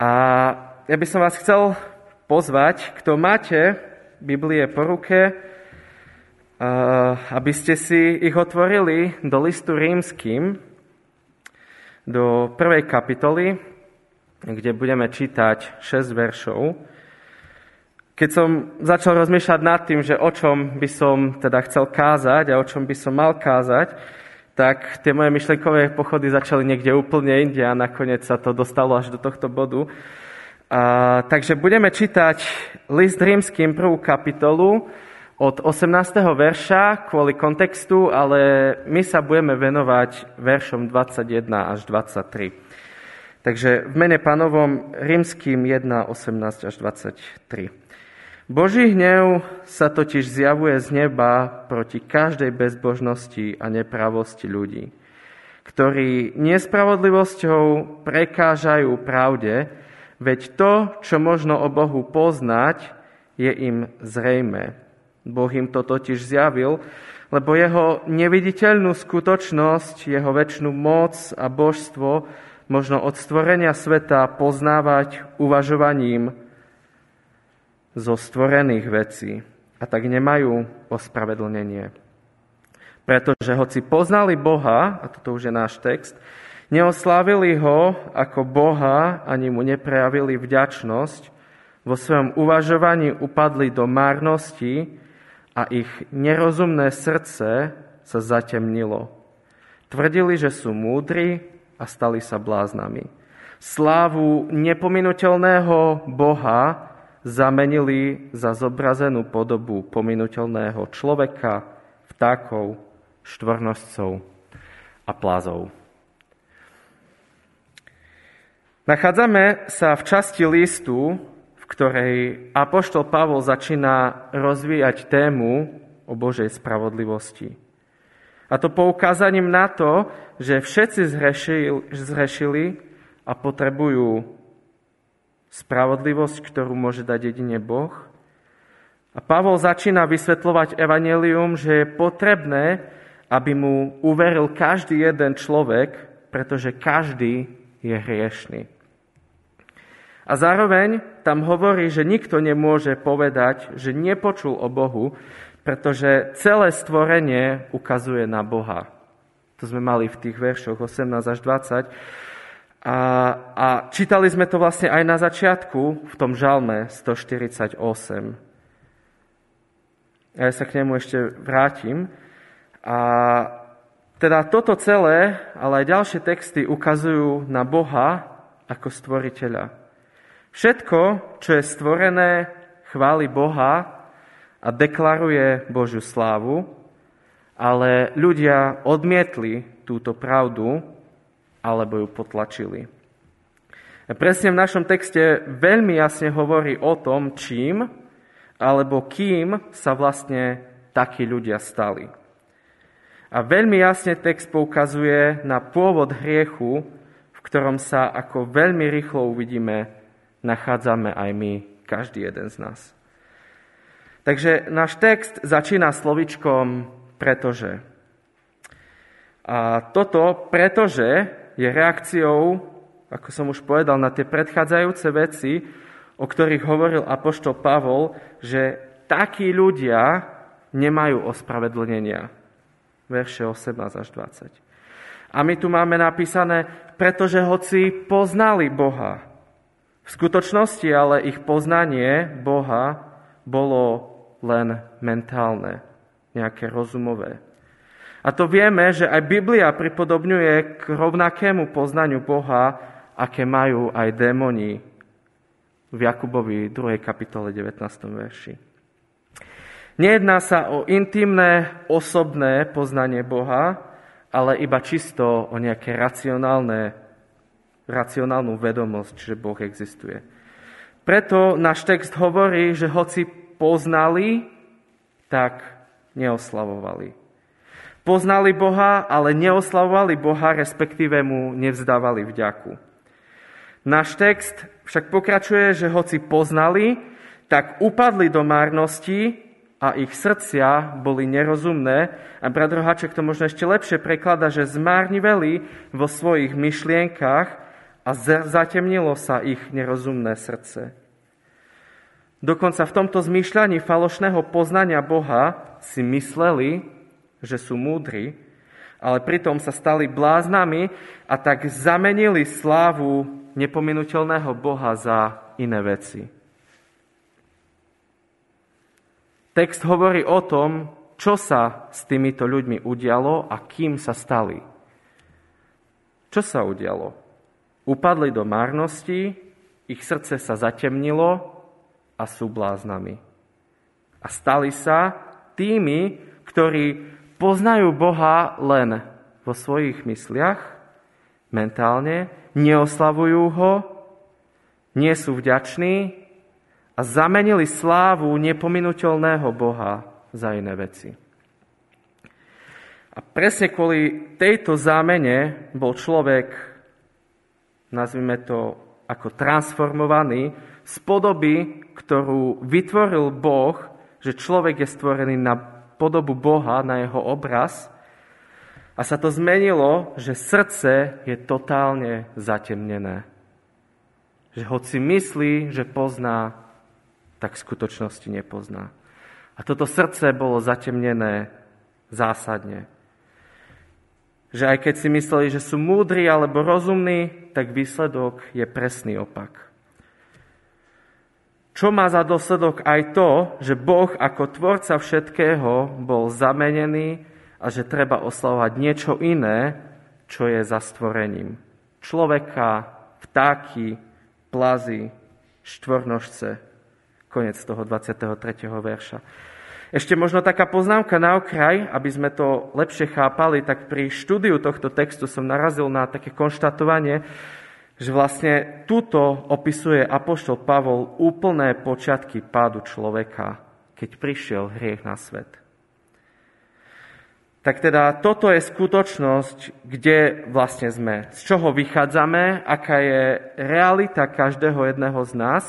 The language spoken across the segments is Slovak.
A ja by som vás chcel pozvať, kto máte Biblie po ruke, aby ste si ich otvorili do listu rímským, do prvej kapitoly, kde budeme čítať 6 veršov. Keď som začal rozmýšľať nad tým, že o čom by som teda chcel kázať a o čom by som mal kázať, tak tie moje myšlenkové pochody začali niekde úplne inde a nakoniec sa to dostalo až do tohto bodu. A, takže budeme čítať list rímským prvú kapitolu od 18. verša kvôli kontextu, ale my sa budeme venovať veršom 21 až 23. Takže v mene pánovom rímským 1, 18 až 23. Boží hnev sa totiž zjavuje z neba proti každej bezbožnosti a nepravosti ľudí, ktorí nespravodlivosťou prekážajú pravde, veď to, čo možno o Bohu poznať, je im zrejme. Boh im to totiž zjavil, lebo jeho neviditeľnú skutočnosť, jeho väčšinu moc a božstvo možno od stvorenia sveta poznávať uvažovaním zo stvorených vecí a tak nemajú ospravedlnenie. Pretože hoci poznali Boha, a toto už je náš text, neoslávili ho ako Boha, ani mu neprejavili vďačnosť, vo svojom uvažovaní upadli do márnosti a ich nerozumné srdce sa zatemnilo. Tvrdili, že sú múdri a stali sa bláznami. Slávu nepominuteľného Boha zamenili za zobrazenú podobu pominuteľného človeka, vtákov, štvornožcov a plázov. Nachádzame sa v časti listu, v ktorej Apoštol Pavol začína rozvíjať tému o Božej spravodlivosti. A to poukázaním na to, že všetci zhrešili, zhrešili a potrebujú spravodlivosť, ktorú môže dať jedine Boh. A Pavol začína vysvetľovať evanelium, že je potrebné, aby mu uveril každý jeden človek, pretože každý je hriešný. A zároveň tam hovorí, že nikto nemôže povedať, že nepočul o Bohu, pretože celé stvorenie ukazuje na Boha. To sme mali v tých veršoch 18 až 20. A, a čítali sme to vlastne aj na začiatku v tom žalme 148. Ja sa k nemu ešte vrátim. A teda toto celé, ale aj ďalšie texty ukazujú na Boha ako stvoriteľa. Všetko, čo je stvorené, chváli Boha a deklaruje Božiu slávu, ale ľudia odmietli túto pravdu alebo ju potlačili. Presne v našom texte veľmi jasne hovorí o tom, čím alebo kým sa vlastne takí ľudia stali. A veľmi jasne text poukazuje na pôvod hriechu, v ktorom sa ako veľmi rýchlo uvidíme, nachádzame aj my, každý jeden z nás. Takže náš text začína slovičkom pretože. A toto pretože je reakciou, ako som už povedal, na tie predchádzajúce veci, o ktorých hovoril apoštol Pavol, že takí ľudia nemajú ospravedlnenia. Verše 18 až 20. A my tu máme napísané, pretože hoci poznali Boha, v skutočnosti ale ich poznanie Boha bolo len mentálne, nejaké rozumové. A to vieme, že aj Biblia pripodobňuje k rovnakému poznaniu Boha, aké majú aj démoni v Jakubovi 2. kapitole 19. verši. Nejedná sa o intimné, osobné poznanie Boha, ale iba čisto o nejaké racionálne, racionálnu vedomosť, že Boh existuje. Preto náš text hovorí, že hoci poznali, tak neoslavovali. Poznali Boha, ale neoslavovali Boha, respektíve mu nevzdávali vďaku. Náš text však pokračuje, že hoci poznali, tak upadli do márnosti a ich srdcia boli nerozumné. A brat Rohaček to možno ešte lepšie preklada, že zmárniveli vo svojich myšlienkach a a zatemnilo sa ich nerozumné srdce. Dokonca v tomto zmýšľaní falošného poznania Boha si mysleli, že sú múdri, ale pritom sa stali bláznami a tak zamenili slávu nepominuteľného Boha za iné veci. Text hovorí o tom, čo sa s týmito ľuďmi udialo a kým sa stali. Čo sa udialo? Upadli do márnosti, ich srdce sa zatemnilo a sú bláznami. A stali sa tými, ktorí poznajú Boha len vo svojich mysliach, mentálne, neoslavujú ho, nie sú vďační a zamenili slávu nepominuteľného Boha za iné veci. A presne kvôli tejto zámene bol človek, nazvime to ako transformovaný, z podoby, ktorú vytvoril Boh, že človek je stvorený na podobu Boha, na jeho obraz, a sa to zmenilo, že srdce je totálne zatemnené. Že hoci myslí, že pozná, tak v skutočnosti nepozná. A toto srdce bolo zatemnené zásadne. Že aj keď si mysleli, že sú múdri alebo rozumní, tak výsledok je presný opak. Čo má za dosledok aj to, že Boh ako tvorca všetkého bol zamenený a že treba oslavovať niečo iné, čo je za stvorením. Človeka, vtáky, plazy, štvornožce. Konec toho 23. verša. Ešte možno taká poznámka na okraj, aby sme to lepšie chápali, tak pri štúdiu tohto textu som narazil na také konštatovanie, že vlastne túto opisuje Apoštol Pavol úplné počiatky pádu človeka, keď prišiel hriech na svet. Tak teda toto je skutočnosť, kde vlastne sme, z čoho vychádzame, aká je realita každého jedného z nás.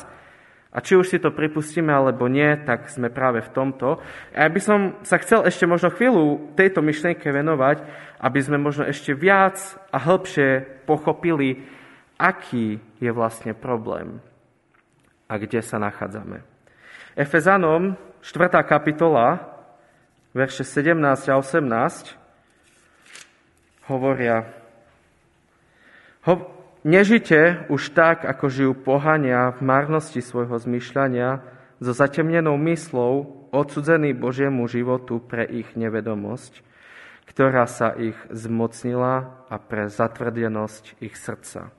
A či už si to pripustíme alebo nie, tak sme práve v tomto. Ja by som sa chcel ešte možno chvíľu tejto myšlienke venovať, aby sme možno ešte viac a hĺbšie pochopili, aký je vlastne problém a kde sa nachádzame. Efezanom 4. kapitola, verše 17 a 18 hovoria ho, Nežite už tak, ako žijú pohania v márnosti svojho zmyšľania, so zatemnenou myslou, odsudzení Božiemu životu pre ich nevedomosť, ktorá sa ich zmocnila a pre zatvrdenosť ich srdca.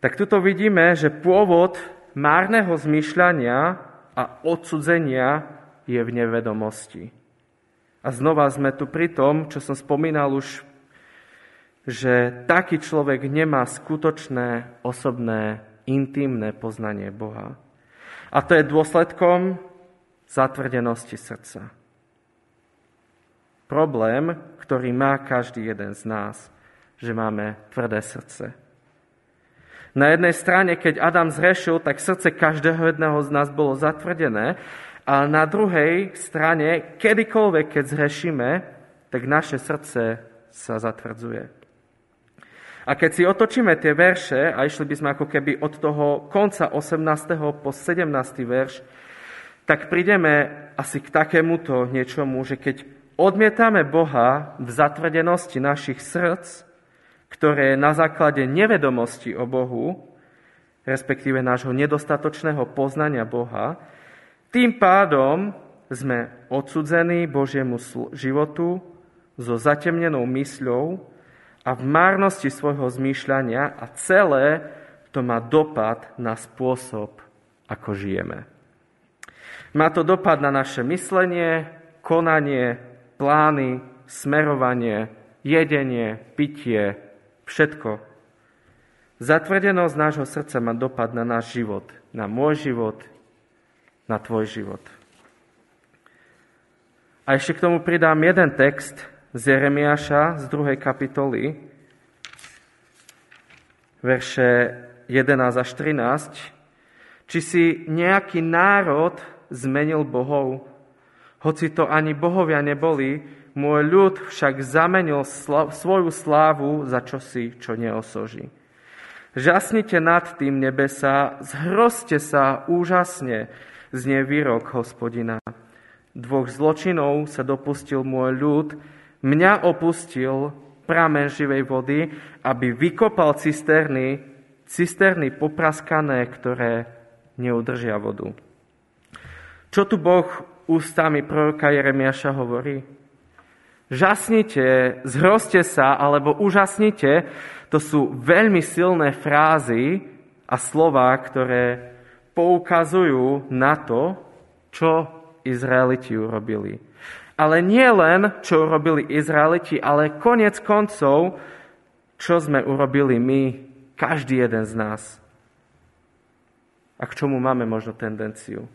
Tak tuto vidíme, že pôvod márneho zmýšľania a odsudzenia je v nevedomosti. A znova sme tu pri tom, čo som spomínal už, že taký človek nemá skutočné, osobné, intimné poznanie Boha. A to je dôsledkom zatvrdenosti srdca. Problém, ktorý má každý jeden z nás, že máme tvrdé srdce. Na jednej strane, keď Adam zrešil, tak srdce každého jedného z nás bolo zatvrdené, a na druhej strane, kedykoľvek, keď zhrešíme, tak naše srdce sa zatvrdzuje. A keď si otočíme tie verše, a išli by sme ako keby od toho konca 18. po 17. verš, tak prídeme asi k takémuto niečomu, že keď odmietame Boha v zatvrdenosti našich srdc, ktoré na základe nevedomosti o Bohu, respektíve nášho nedostatočného poznania Boha, tým pádom sme odsudzení Božiemu životu so zatemnenou mysľou a v márnosti svojho zmýšľania a celé to má dopad na spôsob, ako žijeme. Má to dopad na naše myslenie, konanie, plány, smerovanie, jedenie, pitie, Všetko. Zatvrdenosť nášho srdca má dopad na náš život, na môj život, na tvoj život. A ešte k tomu pridám jeden text z Jeremiáša z 2. kapitoly, verše 11 až 13. Či si nejaký národ zmenil bohov, hoci to ani bohovia neboli, môj ľud však zamenil svoju slávu za čosi, čo neosoží. Žasnite nad tým nebesa, zhroste sa úžasne, znie výrok hospodina. Dvoch zločinov sa dopustil môj ľud, mňa opustil pramen živej vody, aby vykopal cisterny, cisterny popraskané, ktoré neudržia vodu. Čo tu Boh ústami proroka Jeremiaša hovorí? Žasnite, zhroste sa, alebo úžasnite, to sú veľmi silné frázy a slova, ktoré poukazujú na to, čo Izraeliti urobili. Ale nie len, čo urobili Izraeliti, ale konec koncov, čo sme urobili my, každý jeden z nás. A k čomu máme možno tendenciu.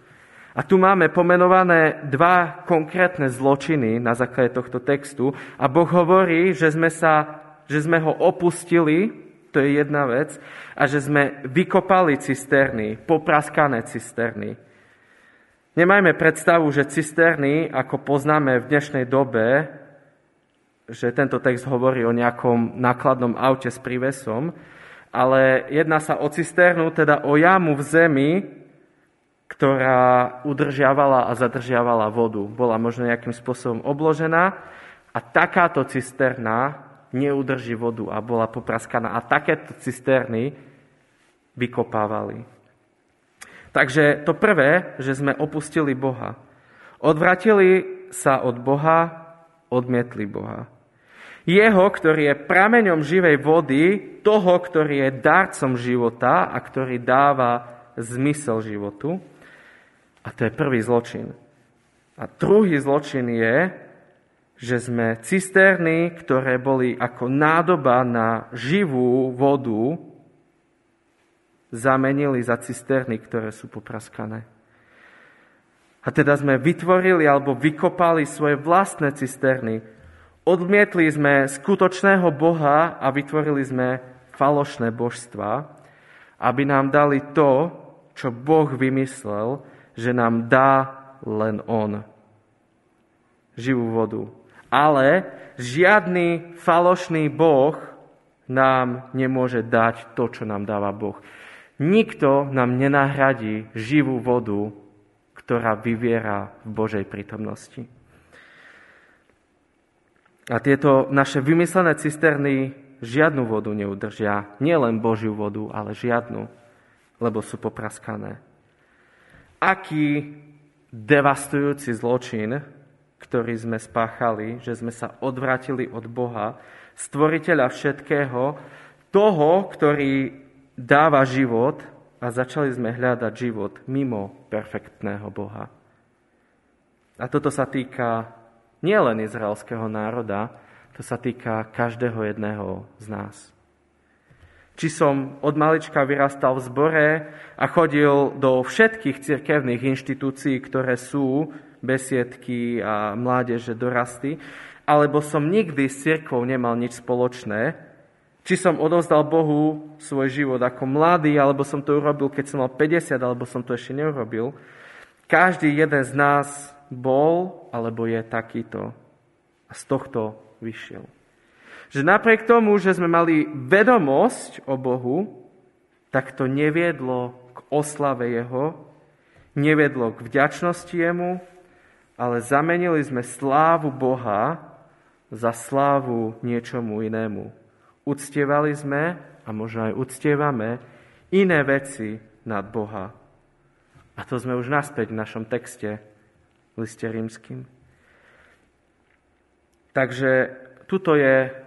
A tu máme pomenované dva konkrétne zločiny na základe tohto textu a Boh hovorí, že sme sa že sme ho opustili, to je jedna vec, a že sme vykopali cisterny, popraskané cisterny. Nemajme predstavu, že cisterny, ako poznáme v dnešnej dobe, že tento text hovorí o nejakom nákladnom aute s prívesom, ale jedná sa o cisternu, teda o jamu v zemi, ktorá udržiavala a zadržiavala vodu. Bola možno nejakým spôsobom obložená a takáto cisterna neudrží vodu a bola popraskaná. A takéto cisterny vykopávali. Takže to prvé, že sme opustili Boha. Odvratili sa od Boha, odmietli Boha. Jeho, ktorý je prameňom živej vody, toho, ktorý je darcom života a ktorý dáva zmysel životu. A to je prvý zločin. A druhý zločin je, že sme cisterny, ktoré boli ako nádoba na živú vodu, zamenili za cisterny, ktoré sú popraskané. A teda sme vytvorili alebo vykopali svoje vlastné cisterny. Odmietli sme skutočného Boha a vytvorili sme falošné božstva, aby nám dali to, čo Boh vymyslel, že nám dá len On. Živú vodu, ale žiadny falošný Boh nám nemôže dať to, čo nám dáva Boh. Nikto nám nenahradí živú vodu, ktorá vyviera v Božej prítomnosti. A tieto naše vymyslené cisterny žiadnu vodu neudržia. Nielen Božiu vodu, ale žiadnu, lebo sú popraskané. Aký devastujúci zločin ktorý sme spáchali, že sme sa odvratili od Boha, stvoriteľa všetkého, toho, ktorý dáva život a začali sme hľadať život mimo perfektného Boha. A toto sa týka nielen izraelského národa, to sa týka každého jedného z nás. Či som od malička vyrastal v zbore a chodil do všetkých cirkevných inštitúcií, ktoré sú besiedky a mládeže dorasty, alebo som nikdy s cirkvou nemal nič spoločné, či som odovzdal Bohu svoj život ako mladý, alebo som to urobil, keď som mal 50, alebo som to ešte neurobil. Každý jeden z nás bol, alebo je takýto. A z tohto vyšiel. Že napriek tomu, že sme mali vedomosť o Bohu, tak to neviedlo k oslave Jeho, neviedlo k vďačnosti Jemu, ale zamenili sme slávu Boha za slávu niečomu inému. Uctievali sme, a možno aj uctievame, iné veci nad Boha. A to sme už naspäť v našom texte v liste rímským. Takže tuto je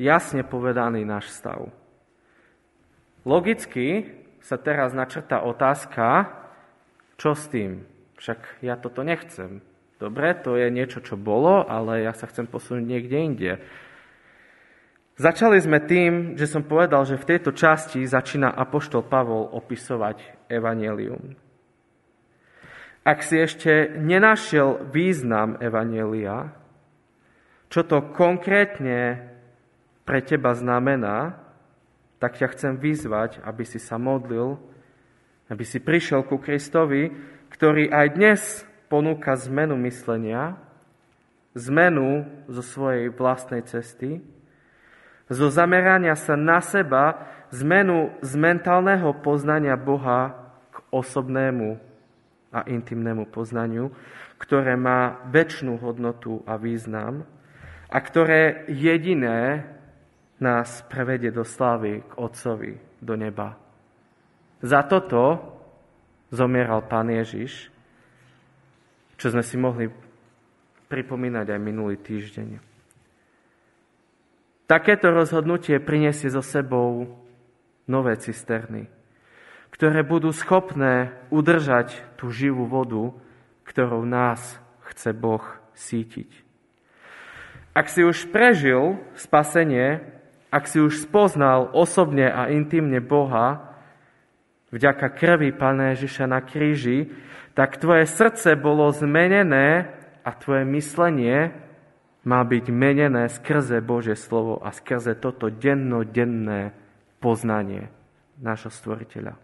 jasne povedaný náš stav. Logicky sa teraz načrta otázka, čo s tým? Však ja toto nechcem. Dobre, to je niečo, čo bolo, ale ja sa chcem posunúť niekde inde. Začali sme tým, že som povedal, že v tejto časti začína Apoštol Pavol opisovať evanelium. Ak si ešte nenašiel význam evanelia, čo to konkrétne pre teba znamená, tak ťa chcem vyzvať, aby si sa modlil, aby si prišiel ku Kristovi, ktorý aj dnes ponúka zmenu myslenia, zmenu zo svojej vlastnej cesty, zo zamerania sa na seba, zmenu z mentálneho poznania Boha k osobnému a intimnému poznaniu, ktoré má väčšinu hodnotu a význam a ktoré jediné nás prevedie do slávy k Otcovi, do neba. Za toto zomieral Pán Ježiš, čo sme si mohli pripomínať aj minulý týždeň. Takéto rozhodnutie priniesie so sebou nové cisterny, ktoré budú schopné udržať tú živú vodu, ktorou nás chce Boh sítiť. Ak si už prežil spasenie, ak si už spoznal osobne a intimne Boha, vďaka krvi Pána Ježiša na kríži, tak tvoje srdce bolo zmenené a tvoje myslenie má byť menené skrze Božie slovo a skrze toto dennodenné poznanie nášho stvoriteľa.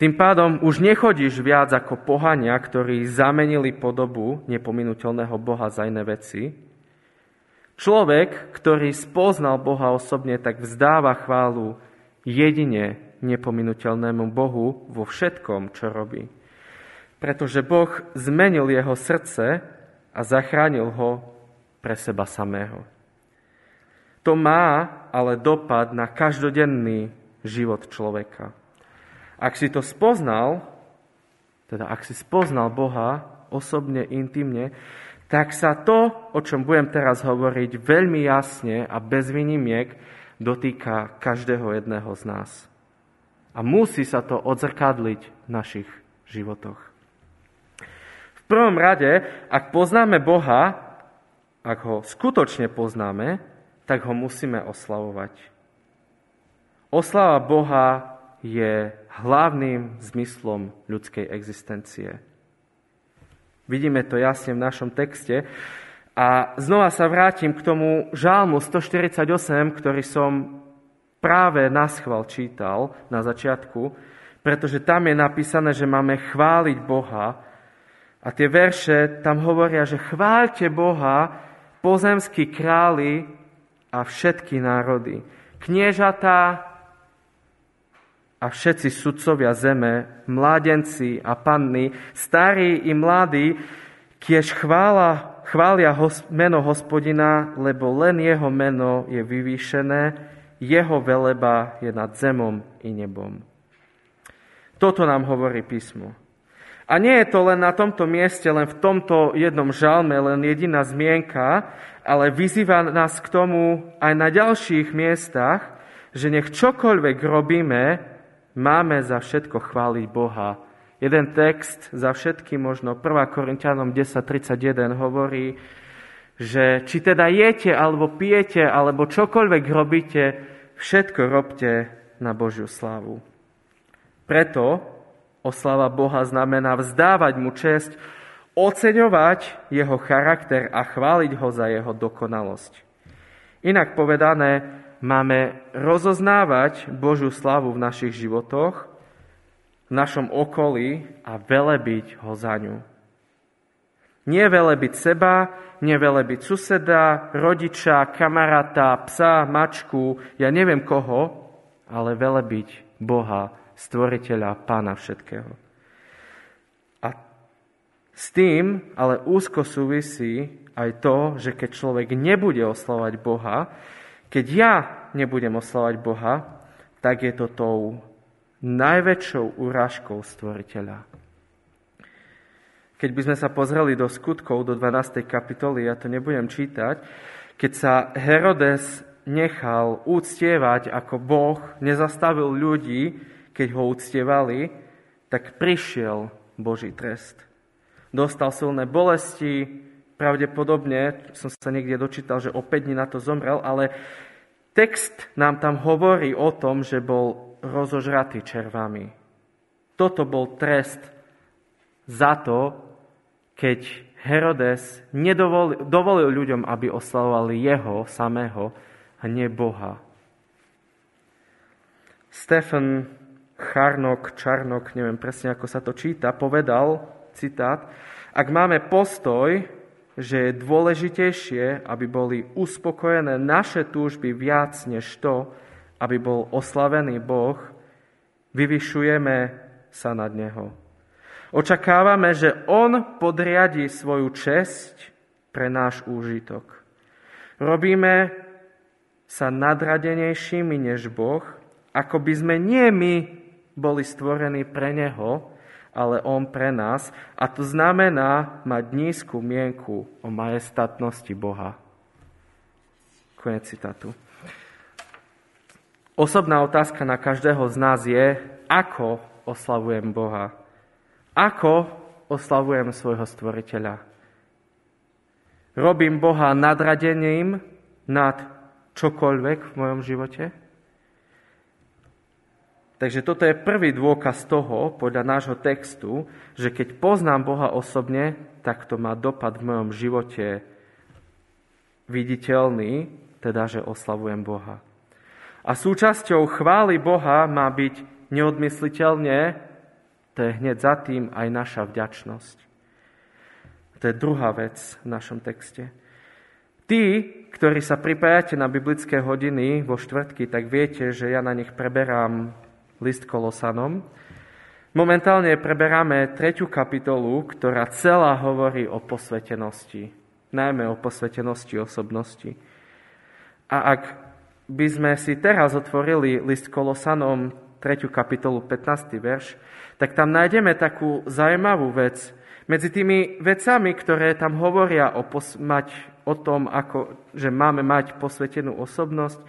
Tým pádom už nechodíš viac ako pohania, ktorí zamenili podobu nepominuteľného Boha za iné veci. Človek, ktorý spoznal Boha osobne, tak vzdáva chválu jedine nepominuteľnému Bohu vo všetkom, čo robí. Pretože Boh zmenil jeho srdce a zachránil ho pre seba samého. To má ale dopad na každodenný život človeka. Ak si to spoznal, teda ak si spoznal Boha osobne, intimne, tak sa to, o čom budem teraz hovoriť, veľmi jasne a bez výnimiek dotýka každého jedného z nás. A musí sa to odzrkadliť v našich životoch. V prvom rade, ak poznáme Boha, ak ho skutočne poznáme, tak ho musíme oslavovať. Oslava Boha je hlavným zmyslom ľudskej existencie. Vidíme to jasne v našom texte. A znova sa vrátim k tomu žálmu 148, ktorý som práve na schval čítal na začiatku, pretože tam je napísané, že máme chváliť Boha. A tie verše tam hovoria, že chváľte Boha, pozemskí králi a všetky národy. Kniežatá, a všetci sudcovia zeme, mládenci a panny, starí i mladí, kiež chvála, chvália meno hospodina, lebo len jeho meno je vyvýšené, jeho veleba je nad zemom i nebom. Toto nám hovorí písmo. A nie je to len na tomto mieste, len v tomto jednom žalme, len jediná zmienka, ale vyzýva nás k tomu aj na ďalších miestach, že nech čokoľvek robíme, máme za všetko chváliť Boha. Jeden text za všetky, možno 1. Korintianom 10.31 hovorí, že či teda jete, alebo pijete, alebo čokoľvek robíte, všetko robte na Božiu slávu. Preto oslava Boha znamená vzdávať mu čest, oceňovať jeho charakter a chváliť ho za jeho dokonalosť. Inak povedané, máme rozoznávať Božiu slavu v našich životoch, v našom okolí a velebiť ho za ňu. Nie velebiť seba, nie velebiť suseda, rodiča, kamaráta, psa, mačku, ja neviem koho, ale velebiť Boha, stvoriteľa, pána všetkého. A s tým ale úzko súvisí aj to, že keď človek nebude oslovať Boha, keď ja nebudem oslavať Boha, tak je to tou najväčšou úražkou stvoriteľa. Keď by sme sa pozreli do skutkov, do 12. kapitoly, ja to nebudem čítať, keď sa Herodes nechal úctievať ako Boh, nezastavil ľudí, keď ho úctievali, tak prišiel Boží trest. Dostal silné bolesti, Pravdepodobne som sa niekde dočítal, že o 5 dní na to zomrel, ale text nám tam hovorí o tom, že bol rozožratý červami. Toto bol trest za to, keď Herodes nedovolil, dovolil ľuďom, aby oslavovali jeho samého a nie Boha. Stefan Charnok, Čarnok, neviem presne, ako sa to číta, povedal, citát, ak máme postoj, že je dôležitejšie, aby boli uspokojené naše túžby viac než to, aby bol oslavený Boh, vyvyšujeme sa nad Neho. Očakávame, že On podriadi svoju česť pre náš úžitok. Robíme sa nadradenejšími než Boh, ako by sme nie my boli stvorení pre Neho, ale On pre nás. A to znamená mať nízku mienku o majestatnosti Boha. Konec citátu. Osobná otázka na každého z nás je, ako oslavujem Boha. Ako oslavujem svojho stvoriteľa. Robím Boha nadradením nad čokoľvek v mojom živote? Takže toto je prvý dôkaz toho, podľa nášho textu, že keď poznám Boha osobne, tak to má dopad v mojom živote viditeľný, teda že oslavujem Boha. A súčasťou chvály Boha má byť neodmysliteľne, to je hneď za tým aj naša vďačnosť. To je druhá vec v našom texte. Tí, ktorí sa pripájate na biblické hodiny vo štvrtky, tak viete, že ja na nich preberám list Kolosanom. Momentálne preberáme tretiu kapitolu, ktorá celá hovorí o posvetenosti, najmä o posvetenosti osobnosti. A ak by sme si teraz otvorili list Kolosanom, tretiu kapitolu, 15. verš, tak tam nájdeme takú zaujímavú vec. Medzi tými vecami, ktoré tam hovoria o, pos- mať, o tom, ako, že máme mať posvetenú osobnosť,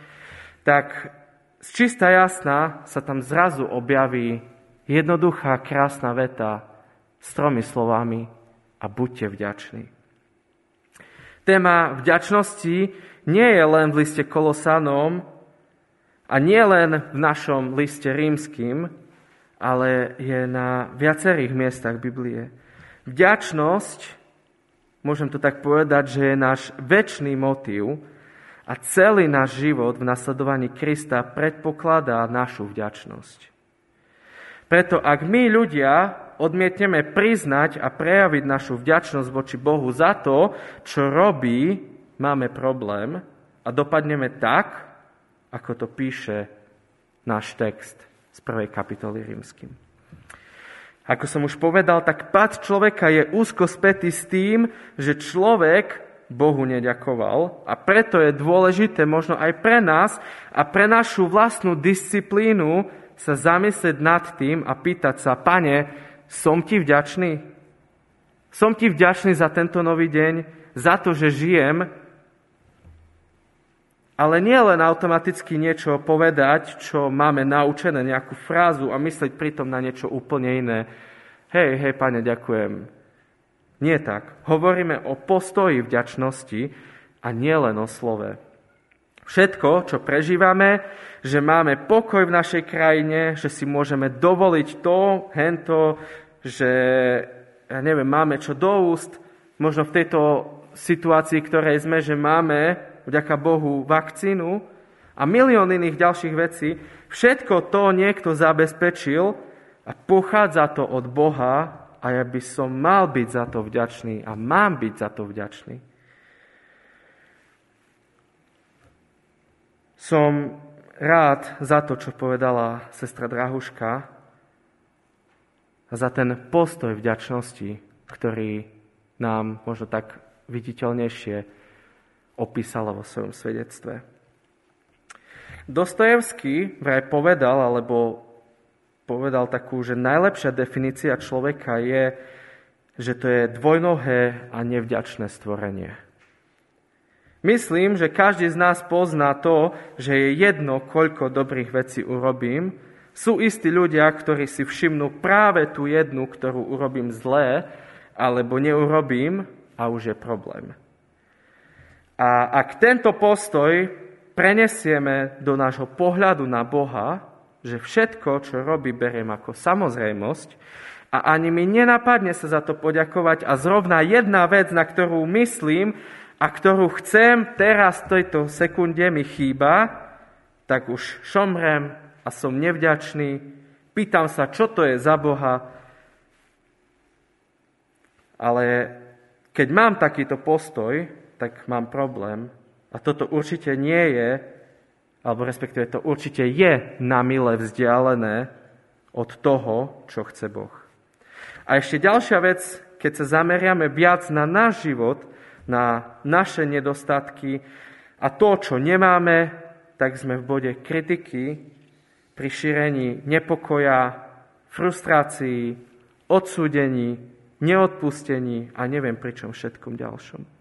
tak z čista jasná sa tam zrazu objaví jednoduchá, krásna veta s tromi slovami a buďte vďační. Téma vďačnosti nie je len v liste Kolosanom a nie len v našom liste rímským, ale je na viacerých miestach Biblie. Vďačnosť, môžem to tak povedať, že je náš väčší motív, a celý náš život v nasledovaní Krista predpokladá našu vďačnosť. Preto ak my ľudia odmietneme priznať a prejaviť našu vďačnosť voči Bohu za to, čo robí, máme problém a dopadneme tak, ako to píše náš text z prvej kapitoly rímským. Ako som už povedal, tak pad človeka je úzko spätý s tým, že človek Bohu neďakoval. A preto je dôležité možno aj pre nás a pre našu vlastnú disciplínu sa zamyslieť nad tým a pýtať sa, pane, som ti vďačný? Som ti vďačný za tento nový deň, za to, že žijem, ale nie len automaticky niečo povedať, čo máme naučené, nejakú frázu a myslieť pritom na niečo úplne iné. Hej, hej, pane, ďakujem nie tak. Hovoríme o postoji vďačnosti a nie len o slove. Všetko, čo prežívame, že máme pokoj v našej krajine, že si môžeme dovoliť to, hento, že ja neviem, máme čo do úst, možno v tejto situácii, ktorej sme, že máme, vďaka Bohu, vakcínu a milión iných ďalších vecí, všetko to niekto zabezpečil a pochádza to od Boha a ja by som mal byť za to vďačný a mám byť za to vďačný. Som rád za to, čo povedala sestra Drahuška za ten postoj vďačnosti, ktorý nám možno tak viditeľnejšie opísala vo svojom svedectve. Dostojevský vraj povedal, alebo povedal takú, že najlepšia definícia človeka je, že to je dvojnohé a nevďačné stvorenie. Myslím, že každý z nás pozná to, že je jedno, koľko dobrých vecí urobím. Sú istí ľudia, ktorí si všimnú práve tú jednu, ktorú urobím zlé, alebo neurobím a už je problém. A ak tento postoj prenesieme do nášho pohľadu na Boha, že všetko, čo robí, beriem ako samozrejmosť a ani mi nenapadne sa za to poďakovať a zrovna jedna vec, na ktorú myslím a ktorú chcem teraz v tejto sekunde mi chýba, tak už šomrem a som nevďačný, pýtam sa, čo to je za Boha, ale keď mám takýto postoj, tak mám problém. A toto určite nie je alebo respektíve to určite je na mile vzdialené od toho, čo chce Boh. A ešte ďalšia vec, keď sa zameriame viac na náš život, na naše nedostatky a to, čo nemáme, tak sme v bode kritiky pri šírení nepokoja, frustrácií, odsúdení, neodpustení a neviem pri čom všetkom ďalšom.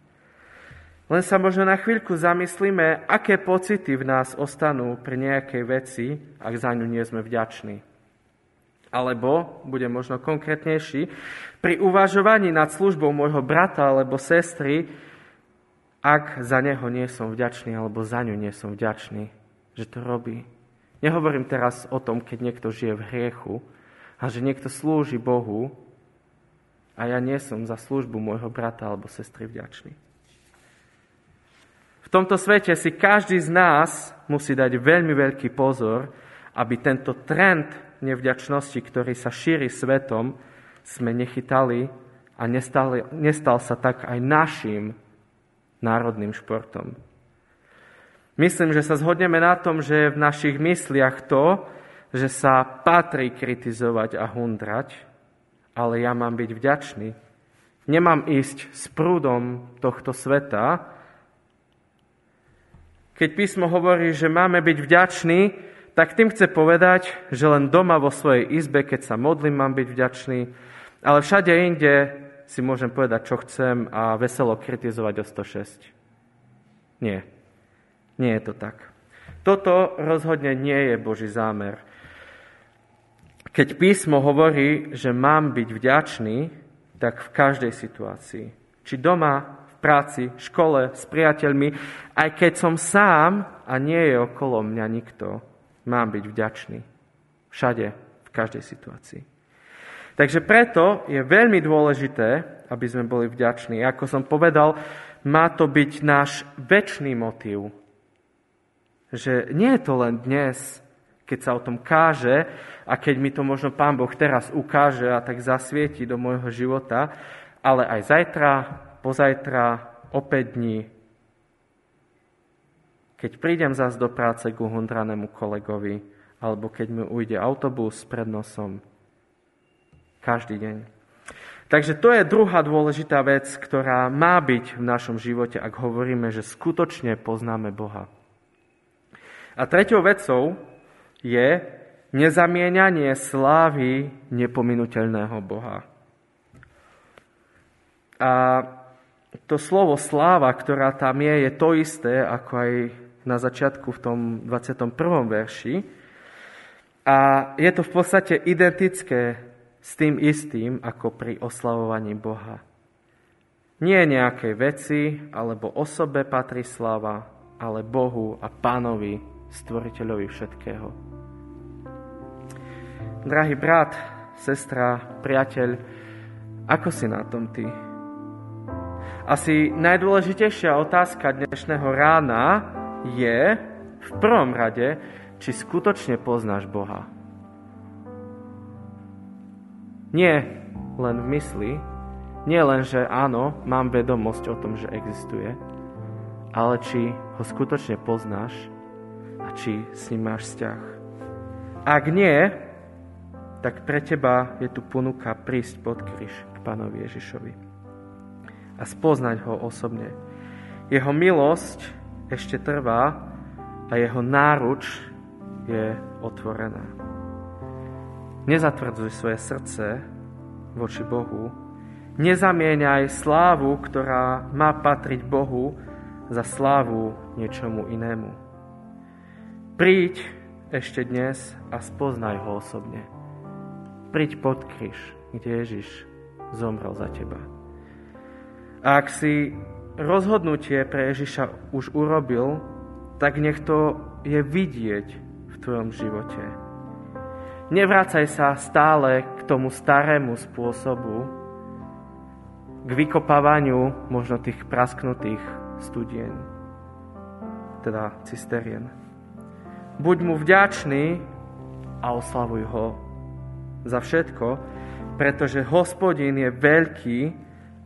Len sa možno na chvíľku zamyslíme, aké pocity v nás ostanú pri nejakej veci, ak za ňu nie sme vďační. Alebo, bude možno konkrétnejší, pri uvažovaní nad službou môjho brata alebo sestry, ak za neho nie som vďačný alebo za ňu nie som vďačný, že to robí. Nehovorím teraz o tom, keď niekto žije v hriechu a že niekto slúži Bohu a ja nie som za službu môjho brata alebo sestry vďačný. Tomto svete si každý z nás musí dať veľmi veľký pozor, aby tento trend nevďačnosti, ktorý sa šíri svetom, sme nechytali a nestal, nestal sa tak aj našim národným športom. Myslím, že sa zhodneme na tom, že je v našich mysliach to, že sa patrí kritizovať a hundrať, ale ja mám byť vďačný. Nemám ísť s prúdom tohto sveta, keď písmo hovorí, že máme byť vďační, tak tým chce povedať, že len doma vo svojej izbe, keď sa modlím, mám byť vďačný, ale všade inde si môžem povedať, čo chcem a veselo kritizovať o 106. Nie. Nie je to tak. Toto rozhodne nie je Boží zámer. Keď písmo hovorí, že mám byť vďačný, tak v každej situácii. Či doma, práci, škole, s priateľmi, aj keď som sám a nie je okolo mňa nikto, mám byť vďačný. Všade, v každej situácii. Takže preto je veľmi dôležité, aby sme boli vďační. Ako som povedal, má to byť náš väčší motív. Že nie je to len dnes, keď sa o tom káže a keď mi to možno Pán Boh teraz ukáže a tak zasvieti do môjho života, ale aj zajtra, pozajtra, o 5 dní. Keď prídem zás do práce ku hundranému kolegovi, alebo keď mi ujde autobus pred nosom. Každý deň. Takže to je druhá dôležitá vec, ktorá má byť v našom živote, ak hovoríme, že skutočne poznáme Boha. A treťou vecou je nezamienanie slávy nepominuteľného Boha. A to slovo sláva, ktorá tam je, je to isté, ako aj na začiatku v tom 21. verši. A je to v podstate identické s tým istým, ako pri oslavovaní Boha. Nie nejakej veci alebo osobe patrí sláva, ale Bohu a Pánovi, stvoriteľovi všetkého. Drahý brat, sestra, priateľ, ako si na tom ty? Asi najdôležitejšia otázka dnešného rána je v prvom rade, či skutočne poznáš Boha. Nie len v mysli, nie len, že áno, mám vedomosť o tom, že existuje, ale či ho skutočne poznáš a či s ním máš vzťah. Ak nie, tak pre teba je tu ponuka prísť pod kríž k pánovi Ježišovi a spoznať ho osobne. Jeho milosť ešte trvá a jeho náruč je otvorená. Nezatvrdzuj svoje srdce voči Bohu. Nezamieňaj slávu, ktorá má patriť Bohu, za slávu niečomu inému. Príď ešte dnes a spoznaj ho osobne. Príď pod kríž, kde Ježiš zomrel za teba. Ak si rozhodnutie pre Ježiša už urobil, tak nech to je vidieť v tvojom živote. Nevrácaj sa stále k tomu starému spôsobu, k vykopávaniu možno tých prasknutých studien, teda cisterien. Buď mu vďačný a oslavuj ho za všetko, pretože hospodin je veľký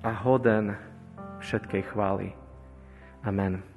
a hoden všetkej chvály. Amen.